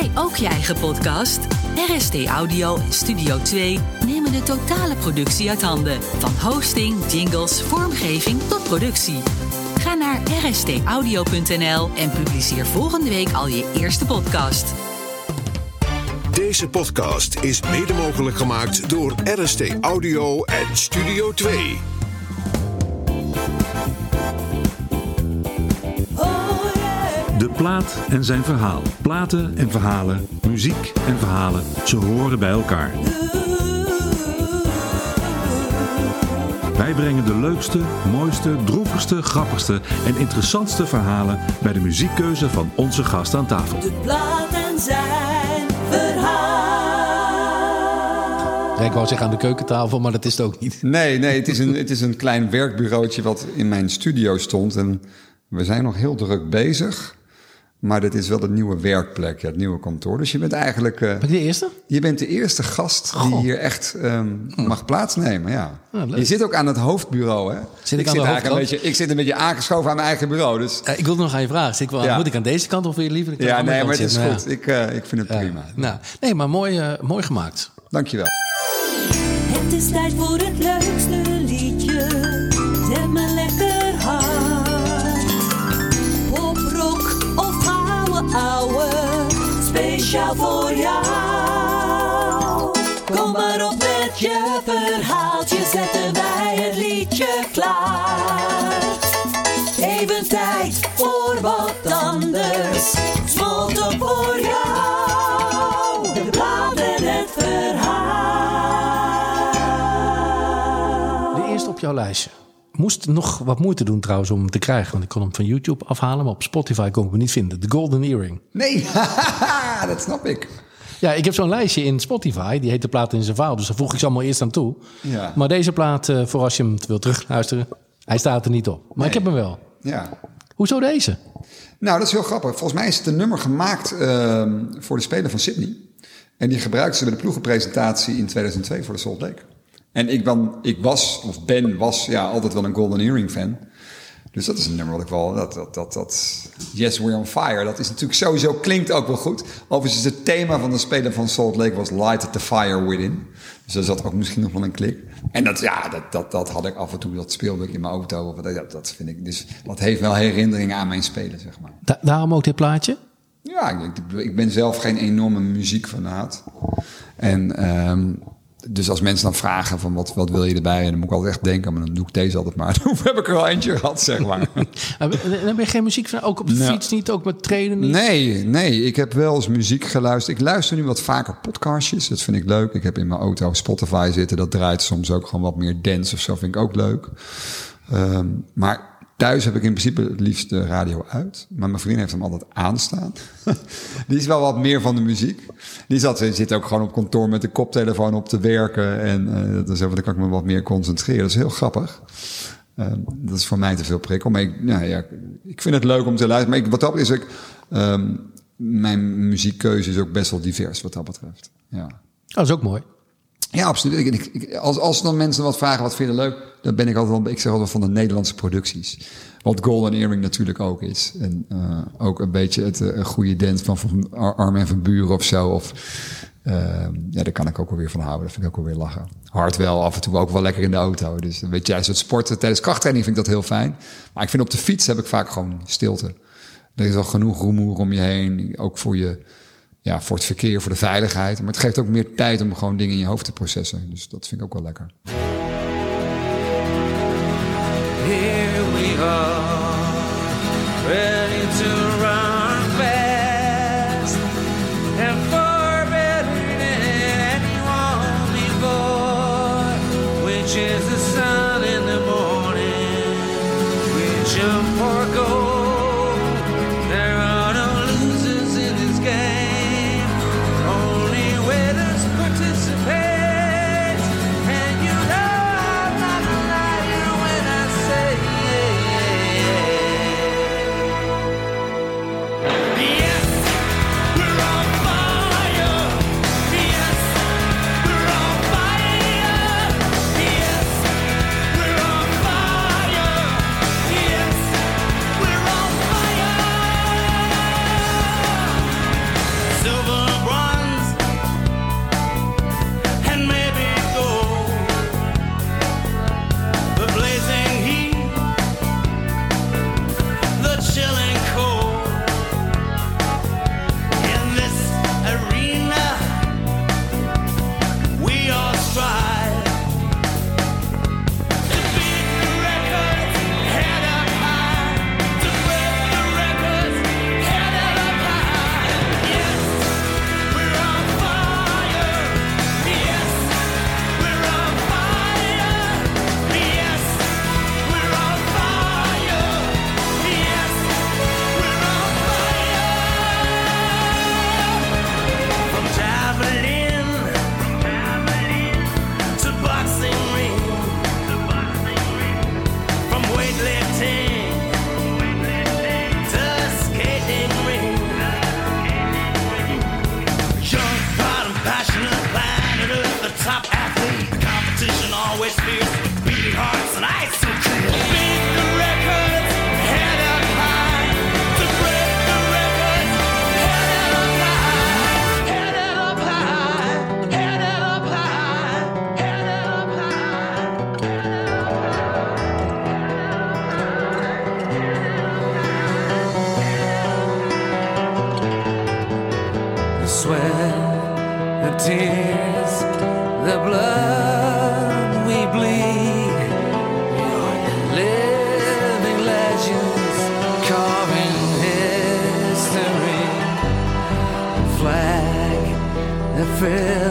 jij ook je eigen podcast? RST Audio en Studio 2 nemen de totale productie uit handen. Van hosting, jingles, vormgeving tot productie. Ga naar rstaudio.nl en publiceer volgende week al je eerste podcast. Deze podcast is mede mogelijk gemaakt door RST Audio en Studio 2. De plaat en zijn verhaal. Platen en verhalen, muziek en verhalen, ze horen bij elkaar. Wij brengen de leukste, mooiste, droevigste, grappigste en interessantste verhalen bij de muziekkeuze van onze gast aan tafel. De plaat en zijn verhaal. Ik wou zeggen aan de keukentafel, maar dat is het ook niet. Nee, nee het, is een, het is een klein werkbureautje wat in mijn studio stond. En we zijn nog heel druk bezig. Maar dit is wel de nieuwe werkplek, ja, het nieuwe kantoor. Dus je bent eigenlijk... eh, Ben ik de eerste? je bent de eerste gast die hier echt ehm, mag plaatsnemen, ja. Ah, leuk. je zit ook aan het hoofdbureau, hè? Zit ik aan zit de eigenlijk een beetje, Ik zit een beetje aangeschoven aan mijn eigen bureau, dus... Eh, ik wilde nog aan je vragen. Zit ik wel, Ja. Moet ik aan deze kant of wil je liever aan de Ja, nee, maar het is zitten? goed. Ik, eh, ik vind het Ja. prima. Nou, nee, maar mooi, mooi gemaakt. Dankjewel. Het is tijd voor het leukste op jouw lijstje. Moest nog wat moeite doen trouwens om hem te krijgen. Want ik kon hem van YouTube afhalen, maar op Spotify kon ik hem niet vinden. The Golden Earring. Nee, dat snap ik. Ja, ik heb zo'n lijstje in Spotify. Die heet De Plaat in zijn verhaal. Dus daar voeg ik ze allemaal eerst aan toe. Ja. Maar deze plaat, eh, voor als je hem wilt terugluisteren... Hij staat er niet op. Maar ik heb hem wel. Ja. Hoezo deze? Nou, dat is heel grappig. Volgens mij is het een nummer gemaakt ehm, voor de Spelen van Sydney. En die gebruikten ze bij de ploegenpresentatie in 2002 voor de Salt Lake. En ik, ben, ik was, of ben, was ja, altijd wel een Golden Earring fan. Dus dat is een nummer wat ik wel... Dat, dat, dat, dat, yes, we're on fire. Dat is natuurlijk sowieso... Klinkt ook wel goed. Overigens, het thema van de Spelen van Salt Lake was Light the Fire Within. Dus daar zat ook misschien nog wel een klik. En dat, ja, dat, dat, dat had ik af en toe. Dat speelde ik in mijn auto. Of, dat, dat vind ik... Dus dat heeft wel herinneringen aan mijn spelen, zeg maar. Da- daarom ook dit plaatje? Ja, ik, ik ben zelf geen enorme muziekfanaat. En ehm, dus als mensen dan vragen van wat, wat wil je erbij? En dan moet ik altijd echt denken, maar dan doe ik deze altijd maar. Dan heb ik er al eentje gehad, zeg maar. Dan ben je geen muziek van, ook op de Nou. fiets niet, ook met trainen niet? Nee, nee, ik heb wel eens muziek geluisterd. Ik luister nu wat vaker podcastjes, dat vind ik leuk. Ik heb in mijn auto Spotify zitten, dat draait soms ook gewoon wat meer dance of zo, vind ik ook leuk. Ehm, maar thuis heb ik in principe het liefst de radio uit. Maar mijn vriend heeft hem altijd aanstaan. Die is wel wat meer van de muziek. Die zat, zit ook gewoon op kantoor met de koptelefoon op te werken. En eh dat is even, dan kan ik me wat meer concentreren. Dat is heel grappig. Ehm, dat is voor mij te veel prikkel. Maar ik, ja, ja, ik vind het leuk om te luisteren. Maar wat dat is ik... ehm, mijn muziekkeuze is ook best wel divers wat dat betreft. Ja. Dat is ook mooi. Ja, absoluut. Ik, als, als dan mensen wat vragen, wat vinden leuk, dan ben ik altijd wel, ik zeg altijd van de Nederlandse producties. Wat Golden Earring natuurlijk ook is. En eh, ook een beetje het eh, goede dance van, van Ar- Armin van Buren of zo. Of, eh, ja, daar kan ik ook wel weer van houden. Dat vind ik ook wel weer lachen. Hard wel, af en toe ook wel lekker in de auto. Dus weet je, juist het sporten tijdens krachttraining vind ik dat heel fijn. Maar ik vind op de fiets heb ik vaak gewoon stilte. Er is al genoeg rumoer om je heen. Ook voor je, ja, voor het verkeer, voor de veiligheid. Maar het geeft ook meer tijd om gewoon dingen in je hoofd te processen. Dus dat vind ik ook wel lekker. Here we are, ready to The competition always fierce, beating hearts and eyes so clear. feel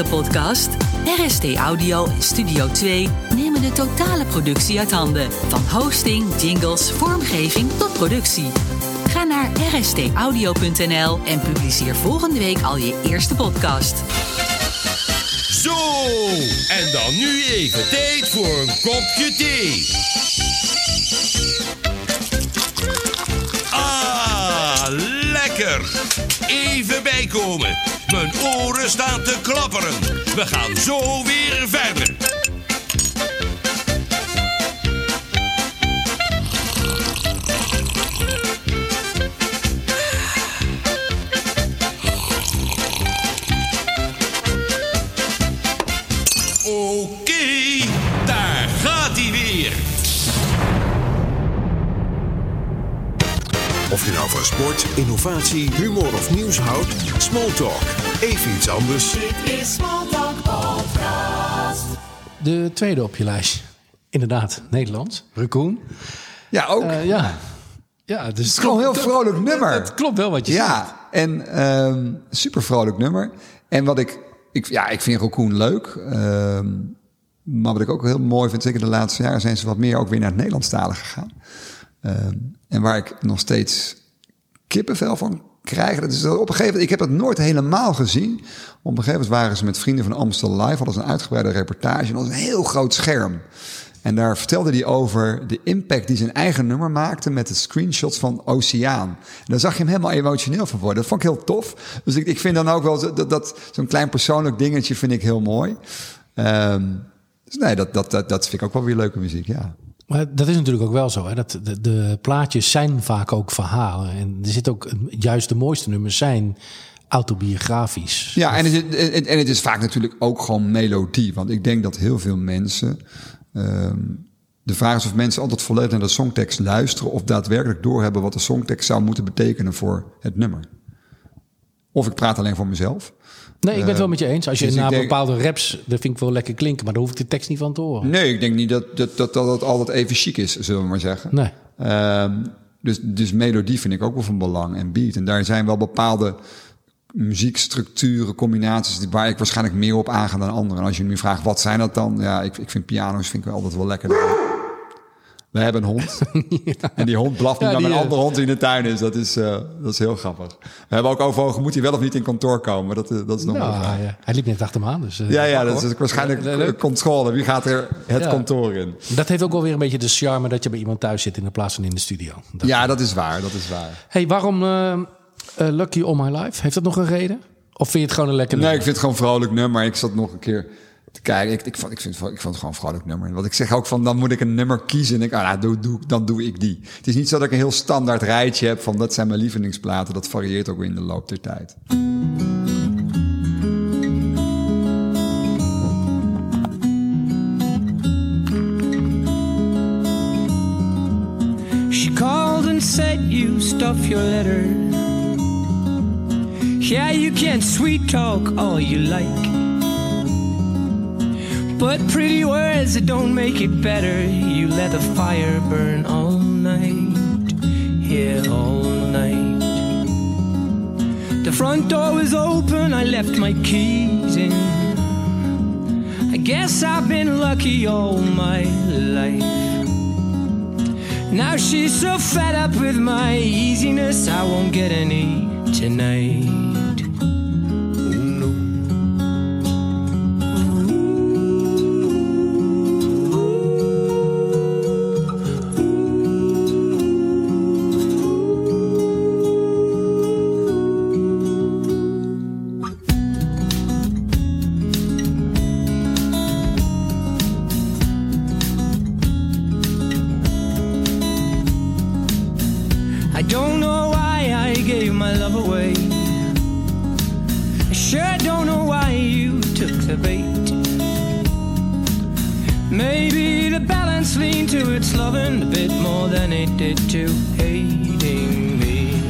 eigen podcast? RST Audio en Studio 2 nemen de totale productie uit handen. Van hosting, jingles, vormgeving tot productie. Ga naar rstaudio.nl en publiceer volgende week al je eerste podcast. Zo, en dan nu even tijd voor een kopje thee. Ah, lekker. Even bijkomen. Mijn oren staan te klapperen. We gaan zo weer verder. Oké, daar Of je nou van sport, innovatie, humor of nieuws houdt, Smalltalk. Even iets anders. De tweede op je lijst. Inderdaad, Nederlands. Raccoon. Ja, ook. Eh, ja. Ja, dus het is gewoon een heel vrolijk nummer. Het klopt wel wat je zegt. ja, en ehm super vrolijk nummer. En wat ik, ik ja, ik vind Raccoon leuk. Ehm, maar wat ik ook heel mooi vind, zeker de laatste jaren zijn ze wat meer ook weer naar het Nederlandstalig gegaan. Ehm, en waar ik nog steeds kippenvel van krijg. Dat is op een gegeven moment, ik heb het nooit helemaal gezien. Op een gegeven moment waren ze met vrienden van Amstel Live, hadden ze een uitgebreide reportage. En was een heel groot scherm. En daar vertelde hij over de impact die zijn eigen nummer maakte met de screenshots van Oceaan. En daar zag je hem helemaal emotioneel van worden. Dat vond ik heel tof. Dus ik, ik vind dan ook wel dat zo'n klein persoonlijk dingetje vind ik heel mooi. Ehm, dus nee, dat, dat, dat, dat vind ik ook wel weer leuke muziek, ja. Maar dat is natuurlijk ook wel zo. Hè? Dat de, de plaatjes zijn vaak ook verhalen. En er zit ook, juist de mooiste nummers zijn autobiografisch. Ja, en het, is- en, het is vaak natuurlijk ook gewoon melodie. Want ik denk dat heel veel mensen. ehm, de vraag is of mensen altijd volledig naar de songtekst luisteren. of daadwerkelijk doorhebben wat de songtekst zou moeten betekenen voor het nummer. Of ik praat alleen voor mezelf. Nee, ik ben het wel met je eens. Als je dus denk- bepaalde raps, dat vind ik wel lekker klinken. Maar daar hoef ik de tekst niet van te horen. Nee, ik denk niet dat dat, dat, dat het altijd even chic is, zullen we maar zeggen. Nee. Ehm, dus, dus melodie vind ik ook wel van belang en beat. En daar zijn wel bepaalde muziekstructuren, combinaties waar ik waarschijnlijk meer op aanga dan anderen. En als je nu vraagt wat zijn dat dan? Ja, ik, ik vind piano's vind ik altijd wel lekker. We hebben een hond. En die hond blaft nu Ja, naar een eh, andere hond die in de tuin is. Dat is, eh, dat is heel grappig. We hebben ook overwogen, moet hij wel of niet in kantoor komen? Dat, eh, dat is nog Nou, vraag. hij, hij liep net achter me aan. Dus, Ja, ja, dat is waarschijnlijk controle. Wie gaat er het Ja. kantoor in? Dat heeft ook wel weer een beetje de charme dat je bij iemand thuis zit in plaats van in de studio. Dat- Ja, dat is waar. Dat is waar. Hey, waarom Lucky All My Life? Heeft dat nog een reden? Of vind je het gewoon een lekker Nee, ik nummer? vind het gewoon een vrolijk nummer. Ik zat nog een keer te kijken. Ik, ik, vond, ik, vind, ik vond het gewoon een vrolijk nummer. Wat ik zeg ook van, dan moet ik een nummer kiezen. En ik, ah, nou, doe, doe, dan doe ik die. Het is niet zo dat ik een heel standaard rijtje heb van dat zijn mijn lievelingsplaten. Dat varieert ook weer in de loop der tijd. She called and said you stuff your letter. Yeah, you can sweet talk all you like. But pretty words don't make it better. You let the fire burn all night. Yeah, all night. The front door was open, I left my keys in. I guess I've been lucky all my life. Now she's so fed up with my easiness, I won't get any tonight. Love away. I sure don't know why you took the bait. Maybe the balance leaned to its loving a bit more than it did to hating me.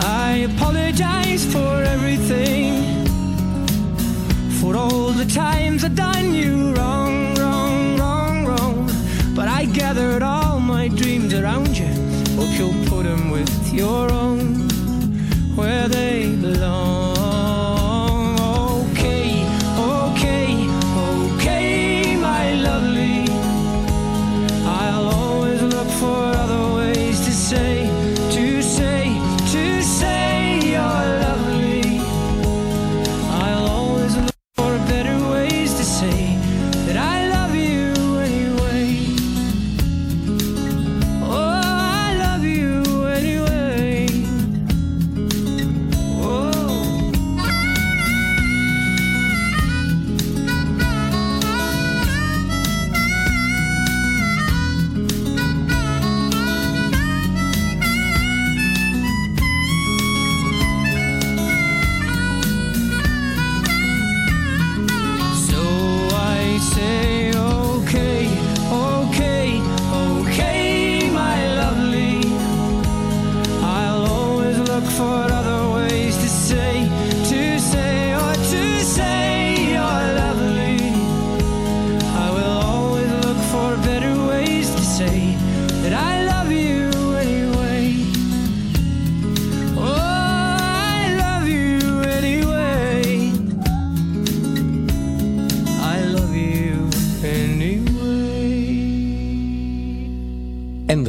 I apologize for everything. For all the times I done you wrong, wrong, your own where they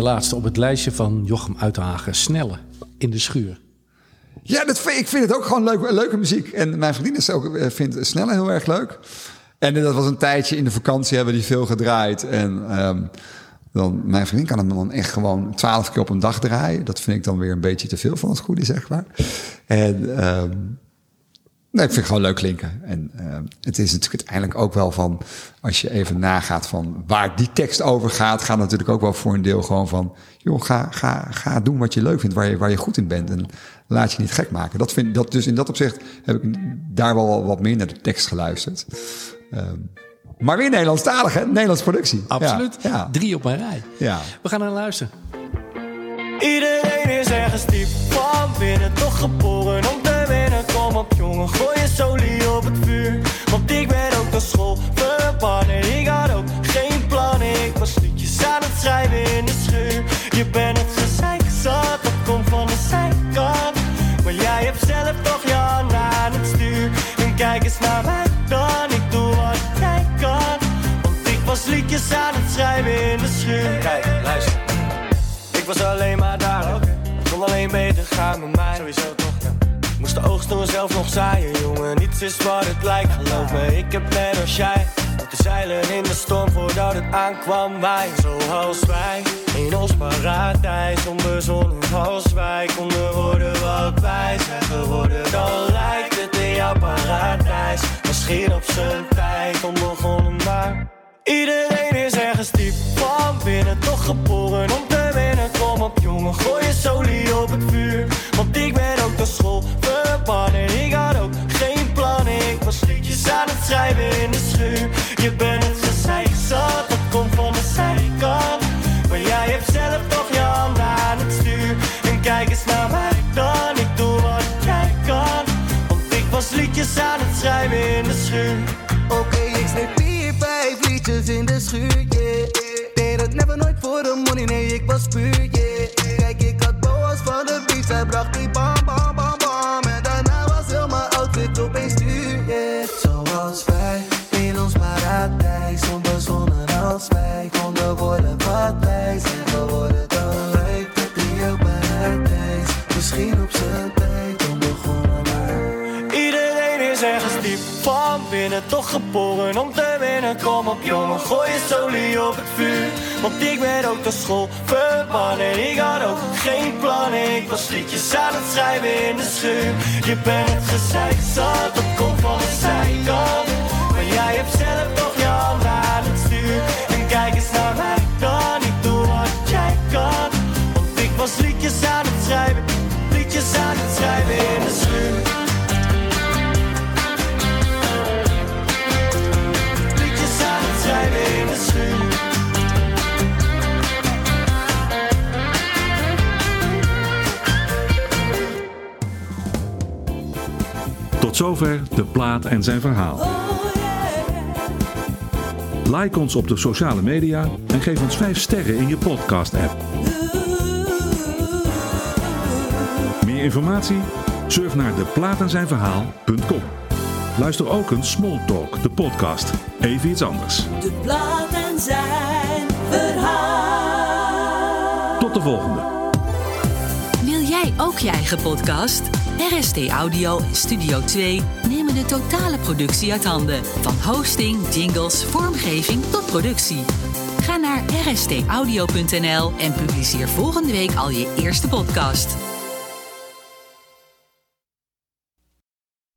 laatste op het lijstje van Jochem Uithagen. Snelle in de schuur. Ja, dat, ik vind het ook gewoon leuk, leuke muziek. En mijn vriendin is ook, eh, vindt snelle heel erg leuk. En dat was een tijdje in de vakantie hebben die veel gedraaid. En ehm, dan, mijn vriendin kan hem dan echt gewoon twaalf keer op een dag draaien. Dat vind ik dan weer een beetje te veel van het goede, zeg maar. En ehm, nee, ik vind het gewoon leuk klinken. En ehm, het is natuurlijk uiteindelijk ook wel van... als je even nagaat van waar die tekst over gaat... gaat natuurlijk ook wel voor een deel gewoon van... joh, ga, ga, ga doen wat je leuk vindt, waar je, waar je goed in bent. En laat je niet gek maken. Dat vind, dat, dus in dat opzicht heb ik daar wel wat meer naar de tekst geluisterd. Ehm, maar weer Nederlandstalig, hè? Nederlands productie. Absoluut. Ja, ja, Drie op mijn rij. ja. We gaan naar luisteren. Iedereen is ergens diep van binnen, toch geboren jongen, gooi je solie op het vuur. Want ik ben ook naar school verbannen. Ik had ook geen plan, ik was liedjes aan het schrijven in de schuur. Je bent het gezeik zat, dat komt van de zijkant. Maar jij hebt zelf toch je hand aan het stuur. En kijk eens naar mij dan, ik doe wat jij kan. Want ik was liedjes aan het schrijven in de schuur. Kijk, luister. Ik was alleen maar daar, oh, okay. alleen alleen beter gaan met mij. Sowieso moest de oogst toen zelf nog zaaien, jongen. Niets is wat het lijkt, geloof me. Ik heb net als jij. Moeten zeilen in de storm voordat het aankwam. Wij, zoals wij, in ons paradijs. Onbezonnen als wij konden worden wat wij zijn geworden. Dan lijkt het in jouw paradijs. Misschien op zijn tijd onbegonnen, maar... Iedereen is ergens diep van binnen, toch geboren om te winnen. Kom op jongen, gooi je solie op Je bent het gezeik zat, dat komt van de zijkant. Maar jij hebt zelf toch je handen aan het stuur. En kijk eens naar mij dan, ik doe wat jij kan. Want ik was liedjes aan het schrijven in de schuur. Oké, ik schreef vier, vijf liedjes in de schuur. Deed het never nooit voor de money, nee, ik was puur, geboren om te winnen. Kom op jongen, gooi je solie op het vuur. Want ik ben ook de school verbannen. Ik had ook geen plannen, ik was liedjes aan het schrijven in de schuur. Je bent het gezeik zat, dat komt van de zijkant. Zover de plaat en zijn verhaal. Like ons op de sociale media en geef ons 5 sterren in je podcast-app. Meer informatie? Surf naar deplaatenzijnverhaal.com. Luister ook een Small Talk, de podcast. Even iets anders. De plaat en zijn verhaal. Tot de volgende. Ook je eigen podcast? RST Audio en Studio 2 nemen de totale productie uit handen. Van hosting, jingles, vormgeving tot productie. Ga naar rstaudio.nl en publiceer volgende week al je eerste podcast.